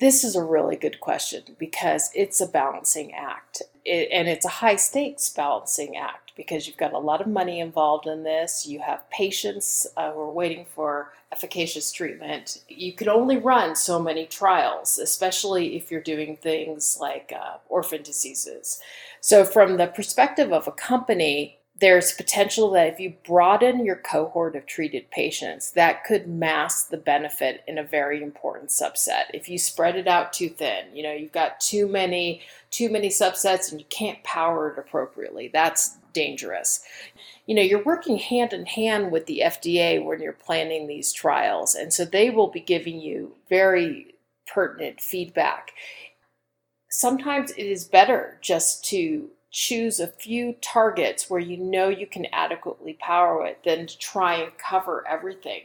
This is a really good question because it's a balancing act. It, and it's a high stakes balancing act because you've got a lot of money involved in this. You have patients uh, who are waiting for efficacious treatment. You can only run so many trials, especially if you're doing things like uh, orphan diseases. So, from the perspective of a company, there's potential that if you broaden your cohort of treated patients, that could mask the benefit in a very important subset. If you spread it out too thin, you know, you've got too many too many subsets and you can't power it appropriately. That's dangerous. You know, you're working hand in hand with the FDA when you're planning these trials, and so they will be giving you very pertinent feedback. Sometimes it is better just to choose a few targets where you know you can adequately power it than to try and cover everything.